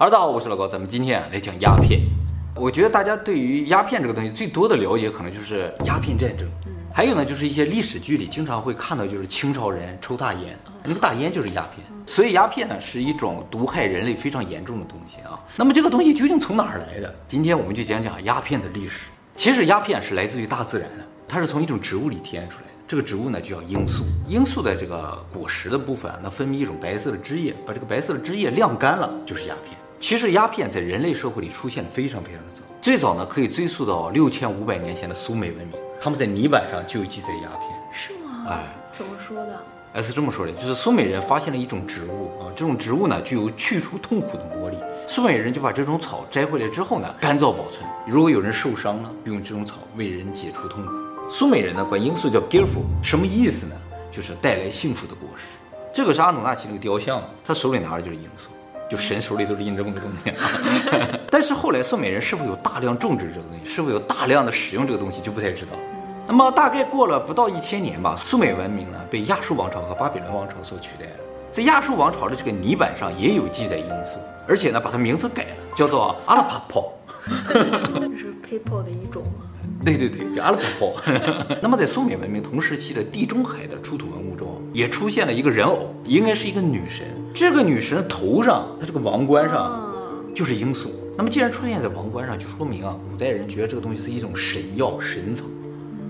哈喽，大家好，我是老高，咱们今天来讲鸦片。我觉得大家对于鸦片这个东西最多的了解，可能就是鸦片战争，还有呢就是一些历史剧里经常会看到，就是清朝人抽大烟，那个大烟就是鸦片。所以鸦片呢是一种毒害人类非常严重的东西啊。那么这个东西究竟从哪儿来的？今天我们就讲讲鸦片的历史。其实鸦片是来自于大自然的，它是从一种植物里提炼出来的。这个植物呢就叫罂粟，罂粟的这个果实的部分啊，那分泌一种白色的汁液，把这个白色的汁液晾干了，就是鸦片。其实鸦片在人类社会里出现的非常非常的早，最早呢可以追溯到六千五百年前的苏美文明，他们在泥板上就有记载鸦片。是吗？哎，怎么说的？哎，是这么说的，就是苏美人发现了一种植物啊，这种植物呢具有去除痛苦的魔力。苏美人就把这种草摘回来之后呢，干燥保存。如果有人受伤了，就用这种草为人解除痛苦。苏美人呢管罂粟叫 gilfu，什么意思呢？就是带来幸福的果实。这个是阿努纳奇那个雕像，他手里拿的就是罂粟。就神手里都是印这么个东西，但是后来苏美人是否有大量种植这个东西，是否有大量的使用这个东西就不太知道。那么大概过了不到一千年吧，苏美文明呢被亚述王朝和巴比伦王朝所取代了。在亚述王朝的这个泥板上也有记载因素，而且呢把它名字改了，叫做阿拉帕泡。这是 people 的一种吗？对对对，叫阿拉帕泡。那么在苏美文明同时期的地中海的出土文物中，也出现了一个人偶，应该是一个女神。这个女神头上，她这个王冠上就是罂粟。那么既然出现在王冠上，就说明啊，古代人觉得这个东西是一种神药神草，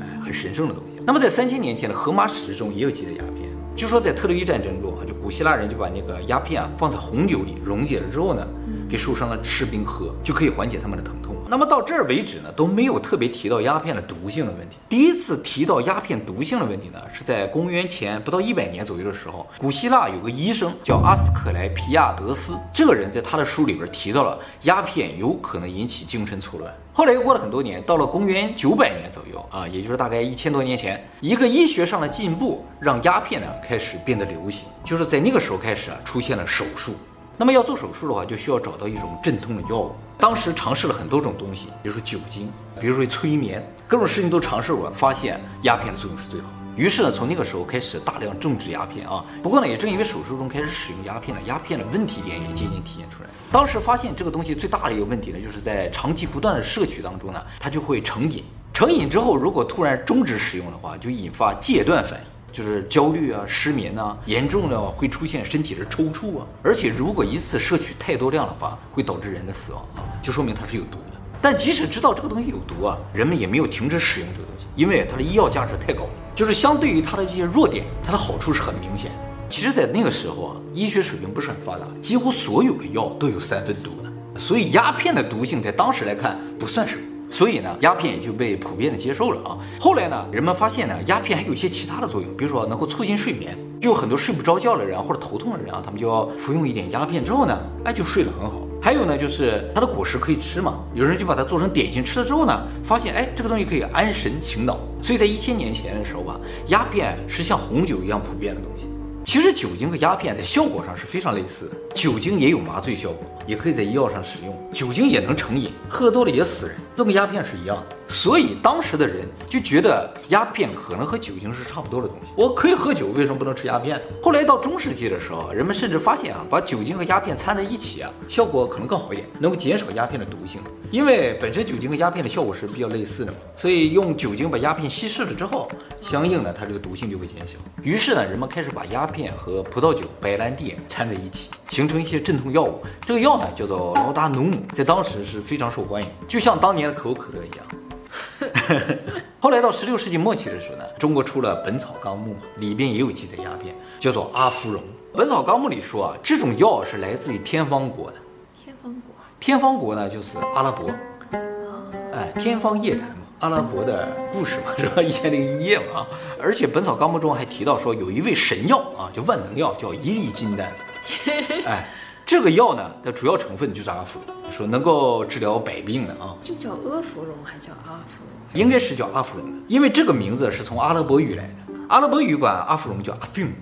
哎，很神圣的东西。那么在三千年前的荷马史诗中也有记载鸦片，据说在特洛伊战争中啊，就古希腊人就把那个鸦片啊放在红酒里溶解了之后呢，给受伤的士兵喝，就可以缓解他们的疼痛。那么到这儿为止呢，都没有特别提到鸦片的毒性的问题。第一次提到鸦片毒性的问题呢，是在公元前不到一百年左右的时候，古希腊有个医生叫阿斯克莱皮亚德斯，这个人在他的书里边提到了鸦片有可能引起精神错乱。后来又过了很多年，到了公元九百年左右啊，也就是大概一千多年前，一个医学上的进步让鸦片呢开始变得流行，就是在那个时候开始啊出现了手术。那么要做手术的话，就需要找到一种镇痛的药物。当时尝试了很多种东西，比如说酒精，比如说催眠，各种事情都尝试过，发现鸦片的作用是最好。于是呢，从那个时候开始大量种植鸦片啊。不过呢，也正因为手术中开始使用鸦片了，鸦片的问题点也渐渐体现出来。当时发现这个东西最大的一个问题呢，就是在长期不断的摄取当中呢，它就会成瘾。成瘾之后，如果突然终止使用的话，就引发戒断反应。就是焦虑啊、失眠啊，严重的会出现身体的抽搐啊，而且如果一次摄取太多量的话，会导致人的死亡啊，就说明它是有毒的。但即使知道这个东西有毒啊，人们也没有停止使用这个东西，因为它的医药价值太高了。就是相对于它的这些弱点，它的好处是很明显的。其实，在那个时候啊，医学水平不是很发达，几乎所有的药都有三分毒的，所以鸦片的毒性在当时来看不算什么。所以呢，鸦片也就被普遍的接受了啊。后来呢，人们发现呢，鸦片还有一些其他的作用，比如说能够促进睡眠，就有很多睡不着觉的人或者头痛的人啊，他们就要服用一点鸦片之后呢，哎，就睡得很好。还有呢，就是它的果实可以吃嘛，有人就把它做成点心吃了之后呢，发现哎，这个东西可以安神醒脑。所以在一千年前的时候吧，鸦片是像红酒一样普遍的东西。其实酒精和鸦片在效果上是非常类似的，酒精也有麻醉效果，也可以在医药上使用，酒精也能成瘾，喝多了也死人，这跟鸦片是一样的。所以当时的人就觉得鸦片可能和酒精是差不多的东西。我可以喝酒，为什么不能吃鸦片呢？后来到中世纪的时候，人们甚至发现啊，把酒精和鸦片掺在一起啊，效果可能更好一点，能够减少鸦片的毒性。因为本身酒精和鸦片的效果是比较类似的嘛，所以用酒精把鸦片稀释了之后，相应的它这个毒性就会减小。于是呢，人们开始把鸦片和葡萄酒、白兰地掺在一起，形成一些镇痛药物。这个药呢叫做劳达努姆，在当时是非常受欢迎，就像当年的可口可乐一样。后来到十六世纪末期的时候呢，中国出了《本草纲目》，里边也有记载鸦片，叫做阿芙蓉。《本草纲目》里说啊，这种药是来自于天方国的。天方国，天方国呢就是阿拉伯。哎，天方夜谭嘛，阿拉伯的故事嘛，是吧？以前那个一夜嘛。而且《本草纲目》中还提到说，有一味神药啊，叫万能药，叫一粒金丹。哎。这个药呢的主要成分就是阿芙蓉，说能够治疗百病的啊。这叫阿芙蓉还叫阿芙蓉？应该是叫阿芙蓉的，因为这个名字是从阿拉伯语来的。阿拉伯语管阿芙蓉叫阿芬，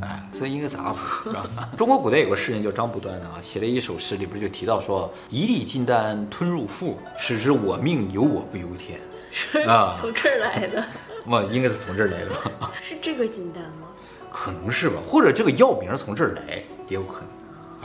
哎，所以应该是阿芙蓉，是吧？中国古代有个诗人叫张伯端啊，写了一首诗，里边就提到说：“一粒金丹吞入腹，使之我命由我不由天。”啊，从这儿来的？我应该是从这儿来的吧？是这个金丹吗？可能是吧，或者这个药名从这儿来也有可能。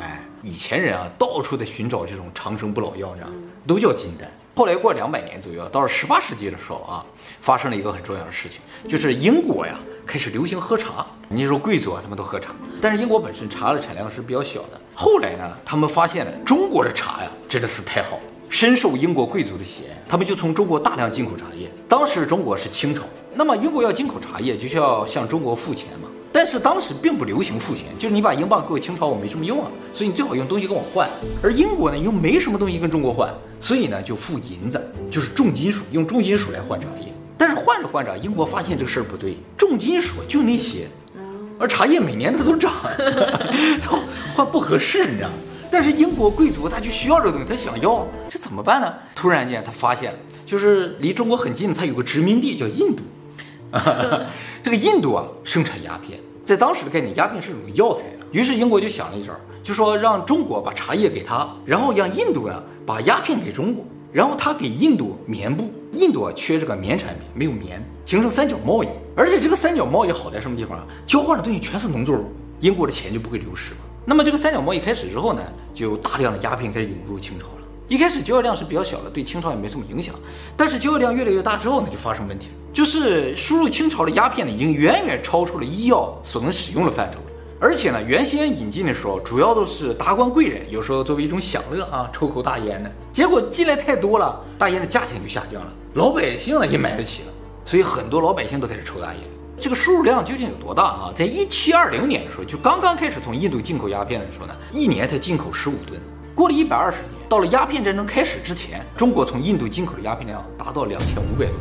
哎。以前人啊，到处在寻找这种长生不老药，这样都叫金丹。后来过两百年左右，到了十八世纪的时候啊，发生了一个很重要的事情，就是英国呀开始流行喝茶。你说贵族啊，他们都喝茶，但是英国本身茶的产量是比较小的。后来呢，他们发现了中国的茶呀真的是太好了，深受英国贵族的喜爱，他们就从中国大量进口茶叶。当时中国是清朝，那么英国要进口茶叶，就需要向中国付钱嘛。但是当时并不流行付钱，就是你把英镑给我清朝，我没什么用啊，所以你最好用东西跟我换。而英国呢又没什么东西跟中国换，所以呢就付银子，就是重金属，用重金属来换茶叶。但是换着换着，英国发现这个事儿不对，重金属就那些，而茶叶每年它都涨，都换不合适，你知道吗？但是英国贵族他就需要这个东西，他想要，这怎么办呢？突然间他发现了，就是离中国很近的，他有个殖民地叫印度。这个印度啊，生产鸦片，在当时的概念，鸦片是种药材啊。于是英国就想了一招，就说让中国把茶叶给他，然后让印度呢把鸦片给中国，然后他给印度棉布。印度啊缺这个棉产品，没有棉，形成三角贸易。而且这个三角贸易好在什么地方啊？交换的东西全是农作物，英国的钱就不会流失嘛。那么这个三角贸易开始之后呢，就大量的鸦片开始涌入清朝。一开始交易量是比较小的，对清朝也没什么影响。但是交易量越来越大之后呢，就发生问题了，就是输入清朝的鸦片呢，已经远远超出了医药所能使用的范畴。而且呢，原先引进的时候，主要都是达官贵人，有时候作为一种享乐啊，抽口大烟的。结果进来太多了，大烟的价钱就下降了，老百姓呢也买得起了，所以很多老百姓都开始抽大烟。这个输入量究竟有多大啊？在一七二零年的时候，就刚刚开始从印度进口鸦片的时候呢，一年才进口十五吨。过了一百二十年，到了鸦片战争开始之前，中国从印度进口的鸦片量达到两千五百多吨，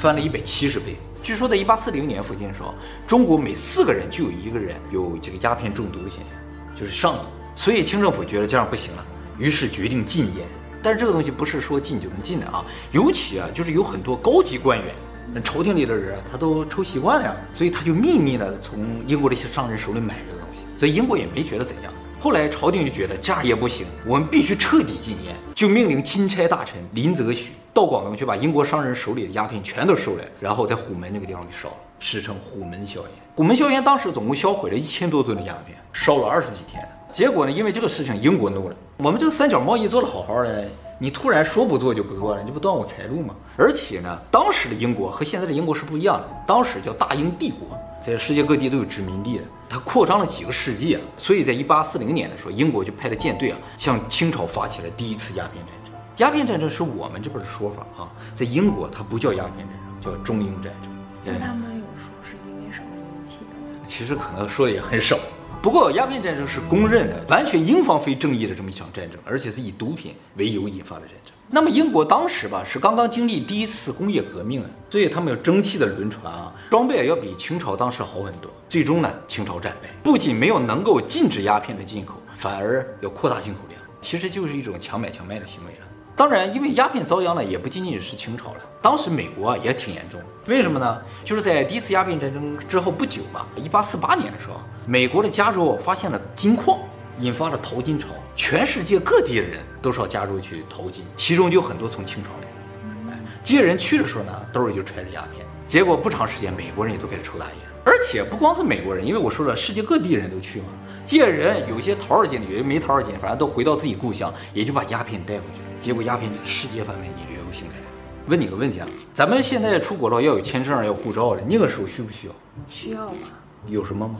翻了一百七十倍。据说在一八四零年附近的时候，中国每四个人就有一个人有这个鸦片中毒的现象，就是上瘾。所以清政府觉得这样不行了，于是决定禁烟。但是这个东西不是说禁就能禁的啊，尤其啊，就是有很多高级官员，那朝廷里的人他都抽习惯了呀，所以他就秘密的从英国的一些商人手里买这个东西，所以英国也没觉得怎样。后来朝廷就觉得这样也不行，我们必须彻底禁烟，就命令钦差大臣林则徐到广东去把英国商人手里的鸦片全都收来，然后在虎门那个地方给烧了，史称虎门销烟。虎门销烟当时总共销毁了一千多吨的鸦片，烧了二十几天。结果呢，因为这个事情，英国怒了。我们这个三角贸易做得好好的，你突然说不做就不做了，你这不断我财路吗？而且呢，当时的英国和现在的英国是不一样的，当时叫大英帝国。在世界各地都有殖民地的，它扩张了几个世纪啊，所以在一八四零年的时候，英国就派了舰队啊，向清朝发起了第一次鸦片战争。鸦片战争是我们这边的说法啊，在英国它不叫鸦片战争，叫中英战争。那他们有说是因为什么引起的？其实可能说的也很少。不过鸦片战争是公认的，完全英方非正义的这么一场战争，而且是以毒品为由引发的战争。那么英国当时吧是刚刚经历第一次工业革命啊，所以他们有蒸汽的轮船啊，装备要比清朝当时好很多。最终呢，清朝战败，不仅没有能够禁止鸦片的进口，反而要扩大进口量，其实就是一种强买强卖的行为了。当然，因为鸦片遭殃呢，也不仅仅是清朝了，当时美国啊也挺严重。为什么呢？就是在第一次鸦片战争之后不久吧，一八四八年的时候，美国的加州发现了金矿。引发了淘金潮，全世界各地的人都上加州去淘金，其中就很多从清朝来。哎，这些人去的时候呢，兜里就揣着鸦片。结果不长时间，美国人也都开始抽大烟，而且不光是美国人，因为我说了，世界各地人都去嘛。这些人有些淘着金的，有些没淘着金，反正都回到自己故乡，也就把鸦片带回去了。结果鸦片就在世界范围内流行开来。问你个问题啊，咱们现在出国了要有签证，要有护照的，那个时候需不需要？需要吗？有什么吗？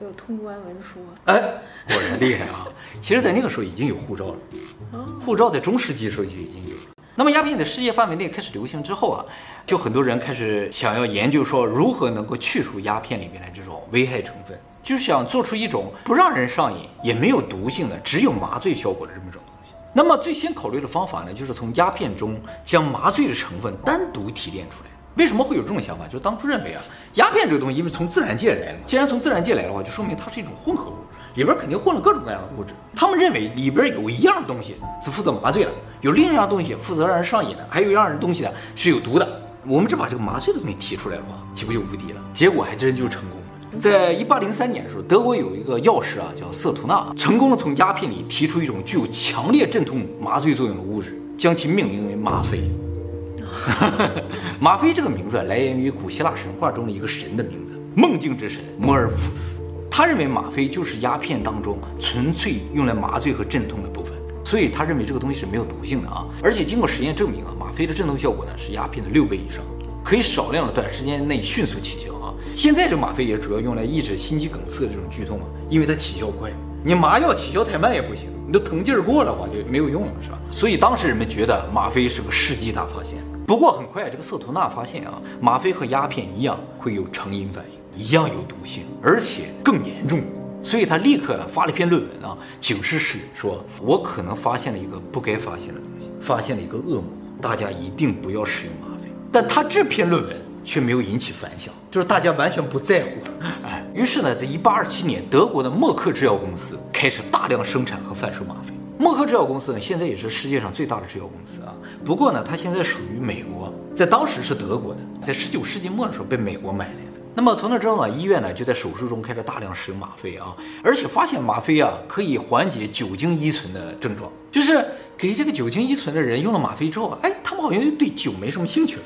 有通关文书，哎，果然厉害啊！其实，在那个时候已经有护照了，护照在中世纪的时候就已经有了。那么，鸦片在世界范围内开始流行之后啊，就很多人开始想要研究说如何能够去除鸦片里面的这种危害成分，就想做出一种不让人上瘾也没有毒性的，只有麻醉效果的这么一种东西。那么，最先考虑的方法呢，就是从鸦片中将麻醉的成分单独提炼出来。为什么会有这种想法？就当初认为啊，鸦片这个东西因为从自然界来的，既然从自然界来的话，就说明它是一种混合物，里边肯定混了各种各样的物质。他们认为里边有一样东西是负责麻醉的，有另一样东西负责让人上瘾的，还有一样东西呢是有毒的。我们只把这个麻醉的东西提出来的话，岂不就无敌了？结果还真就成功。在一八零三年的时候，德国有一个药师啊，叫瑟图纳，成功的从鸦片里提出一种具有强烈镇痛麻醉作用的物质，将其命名为吗啡。吗啡这个名字来源于古希腊神话中的一个神的名字——梦境之神摩尔普斯。他认为吗啡就是鸦片当中纯粹用来麻醉和镇痛的部分，所以他认为这个东西是没有毒性的啊。而且经过实验证明啊，吗啡的镇痛效果呢是鸦片的六倍以上，可以少量的短时间内迅速起效啊。现在这吗啡也主要用来抑制心肌梗塞这种剧痛啊，因为它起效快。你麻药起效太慢也不行，你都疼劲儿过了话就没有用了，是吧？所以当时人们觉得吗啡是个世纪大发现。不过很快，这个瑟图纳发现啊，吗啡和鸦片一样会有成瘾反应，一样有毒性，而且更严重。所以他立刻呢发了一篇论文啊，警示世人说：“我可能发现了一个不该发现的东西，发现了一个恶魔，大家一定不要使用吗啡。”但他这篇论文却没有引起反响，就是大家完全不在乎。哎，于是呢，在一八二七年，德国的默克制药公司开始大量生产和贩售吗啡。默克制药公司呢，现在也是世界上最大的制药公司啊。不过呢，它现在属于美国，在当时是德国的，在十九世纪末的时候被美国买来的。那么从那之后呢，医院呢就在手术中开始大量使用吗啡啊，而且发现吗啡啊可以缓解酒精依存的症状，就是给这个酒精依存的人用了吗啡之后，哎，他们好像就对酒没什么兴趣了。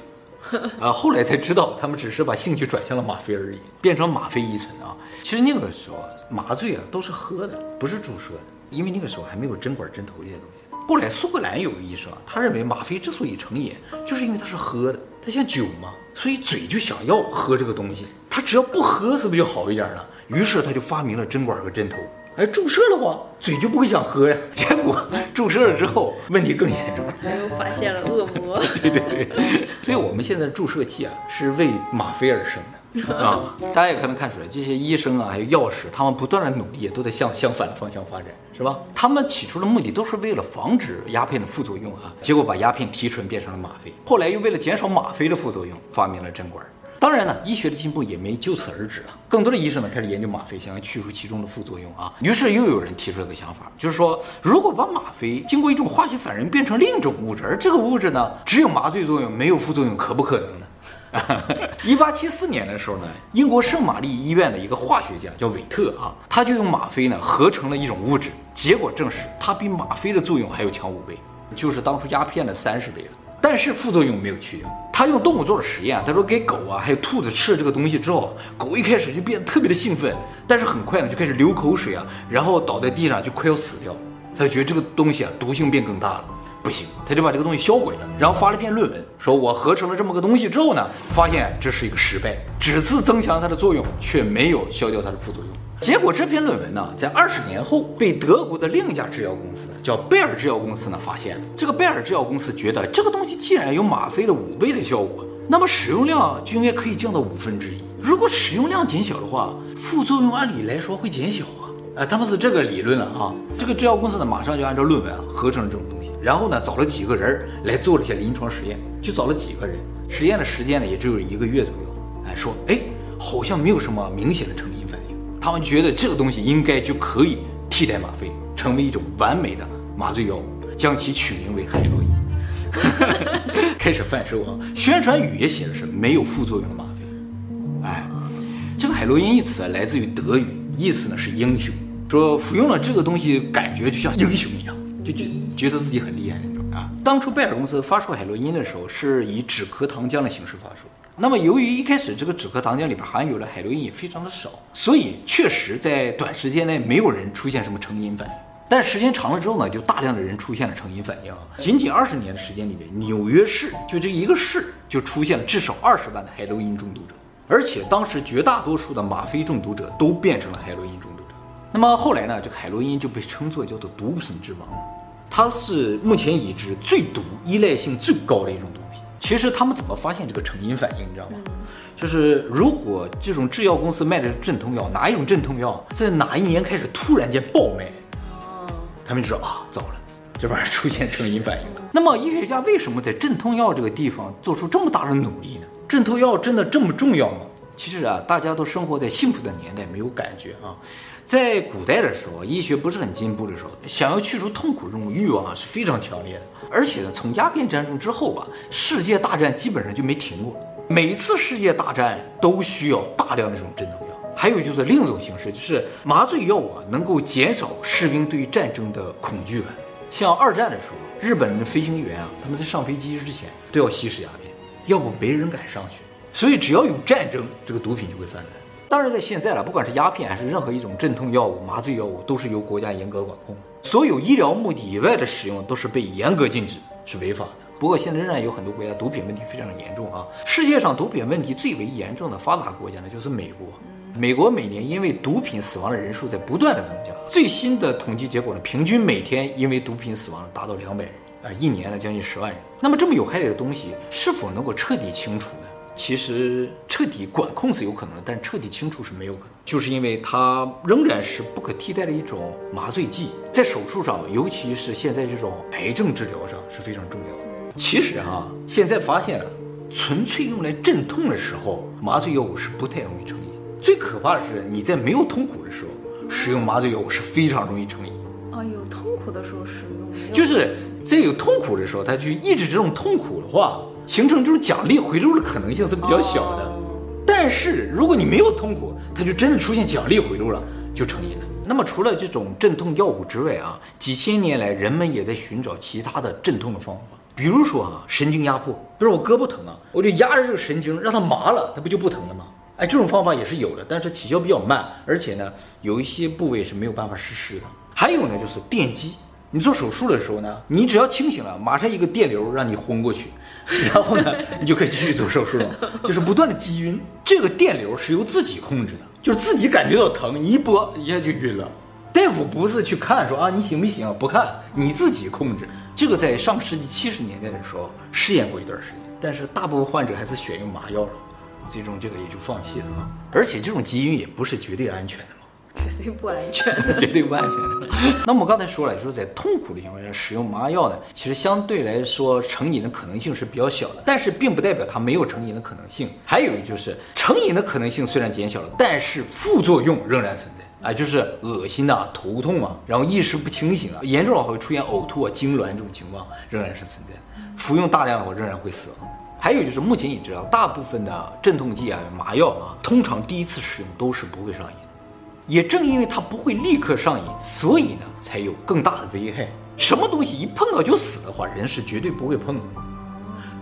啊，后来才知道他们只是把兴趣转向了吗啡而已，变成吗啡依存啊。其实那个时候麻醉啊都是喝的，不是注射的。因为那个时候还没有针管、针头这些东西。后来苏格兰有个医生啊，他认为吗啡之所以成瘾，就是因为它是喝的，它像酒嘛，所以嘴就想要喝这个东西。他只要不喝，是不是就好一点了？于是他就发明了针管和针头。哎，注射了话，嘴就不会想喝呀。结果注射了之后，问题更严重，又发现了恶魔。对对对，所以我们现在的注射器啊，是为吗啡而生的。啊，大家也可能看出来，这些医生啊，还有药师，他们不断的努力，都在向相反的方向发展，是吧？他们起初的目的都是为了防止鸦片的副作用啊，结果把鸦片提纯变成了吗啡，后来又为了减少吗啡的副作用，发明了针管。当然呢，医学的进步也没就此而止啊，更多的医生呢开始研究吗啡，想要去除其中的副作用啊。于是又有人提出了个想法，就是说，如果把吗啡经过一种化学反应变成另一种物质，而这个物质呢，只有麻醉作用，没有副作用，可不可能呢？一八七四年的时候呢，英国圣玛丽医院的一个化学家叫韦特啊，他就用吗啡呢合成了一种物质，结果证实它比吗啡的作用还要强五倍，就是当初鸦片的三十倍了。但是副作用没有去掉。他用动物做了实验，他说给狗啊还有兔子吃了这个东西之后，狗一开始就变得特别的兴奋，但是很快呢就开始流口水啊，然后倒在地上就快要死掉，他就觉得这个东西啊毒性变更大了。不行，他就把这个东西销毁了，然后发了一篇论文，说我合成了这么个东西之后呢，发现这是一个失败，只是增强它的作用，却没有消掉它的副作用。结果这篇论文呢，在二十年后被德国的另一家制药公司叫贝尔制药公司呢发现了。这个贝尔制药公司觉得这个东西既然有吗啡的五倍的效果，那么使用量就应该可以降到五分之一。如果使用量减小的话，副作用按理来说会减小啊。啊，他们是这个理论了啊。这个制药公司呢，马上就按照论文啊合成了这种东西。然后呢，找了几个人来做了一些临床实验，就找了几个人，实验的时间呢也只有一个月左右。哎，说哎，好像没有什么明显的成瘾反应。他们觉得这个东西应该就可以替代吗啡，成为一种完美的麻醉药物，将其取名为海洛因，开始贩售啊。宣传语也写的是没有副作用的吗啡。哎，这个海洛因一词啊，来自于德语，意思呢是英雄，说服用了这个东西，感觉就像英雄一样。就觉觉得自己很厉害那种啊！当初贝尔公司发售海洛因的时候，是以止咳糖浆的形式发售。那么由于一开始这个止咳糖浆里边含有的海洛因也非常的少，所以确实在短时间内没有人出现什么成瘾反应。但时间长了之后呢，就大量的人出现了成瘾反应。仅仅二十年的时间里面，纽约市就这一个市就出现了至少二十万的海洛因中毒者，而且当时绝大多数的吗啡中毒者都变成了海洛因中毒者。那么后来呢，这个海洛因就被称作叫做毒品之王，它是目前已知最毒、依赖性最高的一种毒。其实他们怎么发现这个成因反应，你知道吗？就是如果这种制药公司卖的是镇痛药，哪一种镇痛药在哪一年开始突然间爆卖，他们就说啊，糟了，这玩意儿出现成因反应了。那么医学家为什么在镇痛药这个地方做出这么大的努力呢？镇痛药真的这么重要吗？其实啊，大家都生活在幸福的年代，没有感觉啊。在古代的时候，医学不是很进步的时候，想要去除痛苦这种欲望啊是非常强烈的。而且呢，从鸦片战争之后吧，世界大战基本上就没停过。每次世界大战都需要大量的这种镇痛药。还有就是另一种形式，就是麻醉药啊，能够减少士兵对于战争的恐惧感。像二战的时候，日本的飞行员啊，他们在上飞机之前都要吸食鸦片，要不没人敢上去。所以只要有战争，这个毒品就会泛滥。当然，在现在了，不管是鸦片还是任何一种镇痛药物、麻醉药物，都是由国家严格管控。所有医疗目的以外的使用都是被严格禁止，是违法的。不过现在仍然有很多国家毒品问题非常严重啊。世界上毒品问题最为严重的发达国家呢，就是美国。美国每年因为毒品死亡的人数在不断的增加，最新的统计结果呢，平均每天因为毒品死亡达到两百人啊，一年呢将近十万人。那么这么有害的东西，是否能够彻底清除呢？其实彻底管控是有可能的，但彻底清除是没有可能，就是因为它仍然是不可替代的一种麻醉剂，在手术上，尤其是现在这种癌症治疗上是非常重要的。其实啊，现在发现了，纯粹用来镇痛的时候，麻醉药物是不太容易成瘾。最可怕的是，你在没有痛苦的时候使用麻醉药物是非常容易成瘾。啊，有痛苦的时候使用，就是在有痛苦的时候，他去抑制这种痛苦的话。形成这种奖励回路的可能性是比较小的，但是如果你没有痛苦，它就真的出现奖励回路了，就成瘾了。那么除了这种镇痛药物之外啊，几千年来人们也在寻找其他的镇痛的方法，比如说啊，神经压迫，比如我胳膊疼啊，我就压着这个神经让它麻了，它不就不疼了吗？哎，这种方法也是有的，但是起效比较慢，而且呢，有一些部位是没有办法实施的。还有呢，就是电击，你做手术的时候呢，你只要清醒了，马上一个电流让你昏过去。然后呢，你就可以继续做手术了，就是不断的击晕。这个电流是由自己控制的，就是自己感觉到疼，你一拨一下就晕了。大夫不是去看说啊你行不行，不看，你自己控制。这个在上世纪七十年代的时候试验过一段时间，但是大部分患者还是选用麻药了，最终这个也就放弃了啊。而且这种击晕也不是绝对安全的。绝对不安全，绝对不安全。那么刚才说了，就是在痛苦的情况下使用麻药呢，其实相对来说成瘾的可能性是比较小的，但是并不代表它没有成瘾的可能性。还有就是成瘾的可能性虽然减小了，但是副作用仍然存在啊，就是恶心啊、头痛啊，然后意识不清醒啊，严重的话会出现呕吐啊、痉挛这种情况仍然是存在。服用大量的话仍然会死亡。还有就是目前已知啊，大部分的镇痛剂啊、麻药啊，通常第一次使用都是不会上瘾。也正因为它不会立刻上瘾，所以呢才有更大的危害。什么东西一碰到就死的话，人是绝对不会碰的。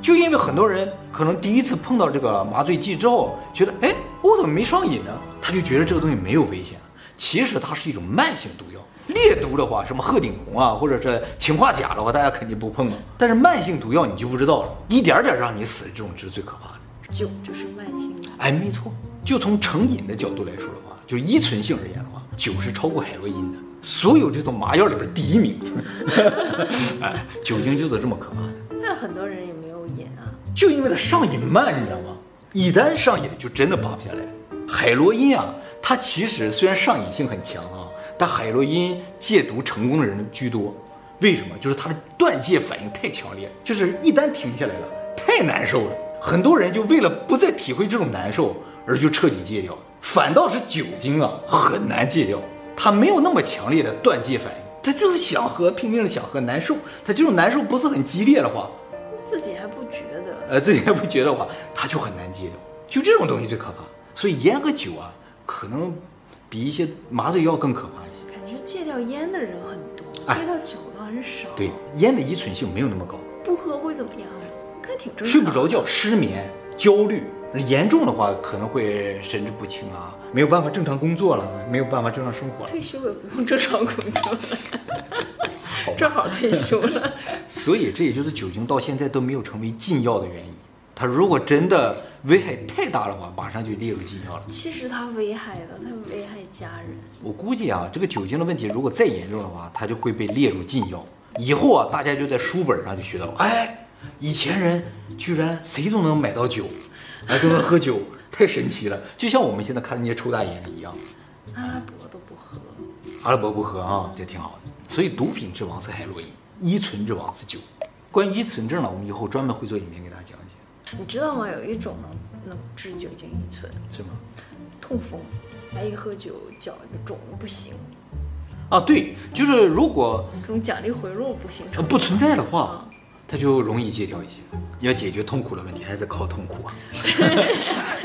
就因为很多人可能第一次碰到这个麻醉剂之后，觉得哎，我怎么没上瘾呢？他就觉得这个东西没有危险。其实它是一种慢性毒药。烈毒的话，什么鹤顶红啊，或者是氰化钾的话，大家肯定不碰了。但是慢性毒药你就不知道了，一点点让你死，这种是最可怕的。酒就是慢性的。哎，没错。就从成瘾的角度来说的话。就依存性而言的话，酒是超过海洛因的，所有这种麻药里边第一名。哎，酒精就是这么可怕的。那很多人也没有瘾啊，就因为它上瘾慢，你知道吗？一旦上瘾就真的拔不下来。海洛因啊，它其实虽然上瘾性很强啊，但海洛因戒毒成功的人居多。为什么？就是它的断戒反应太强烈，就是一旦停下来了，太难受了。很多人就为了不再体会这种难受，而就彻底戒掉。反倒是酒精啊，很难戒掉，它没有那么强烈的断戒反应，它就是想喝，拼命的想喝，难受。它这种难受不是很激烈的话，自己还不觉得，呃，自己还不觉得的话，它就很难戒掉。就这种东西最可怕。所以烟和酒啊，可能比一些麻醉药更可怕一些。感觉戒掉烟的人很多，戒掉酒的很少。对，烟的依存性没有那么高。不喝会怎么样？看挺正常。睡不着觉，失眠，焦虑。严重的话可能会神志不清啊，没有办法正常工作了，没有办法正常生活了。退休也不用正常工作了，正好退休了。所以这也就是酒精到现在都没有成为禁药的原因。它如果真的危害太大的话，马上就列入禁药了。其实它危害的，它危害家人。我估计啊，这个酒精的问题如果再严重的话，它就会被列入禁药。以后啊，大家就在书本上就学到，哎，以前人居然谁都能买到酒。哎，都能喝酒，太神奇了！就像我们现在看那些抽大烟的一样。阿拉伯都不喝，阿拉伯不喝啊，这挺好的。所以毒品之王是海洛因，依存之王是酒。关于依存症呢，我们以后专门会做影片给大家讲解。你知道吗？有一种能能治酒精依存，是吗？痛风，他一喝酒脚就肿的不行。啊，对，就是如果这种奖励回路不形成，不存在的话。他就容易戒掉一些，要解决痛苦的问题，还是靠痛苦啊。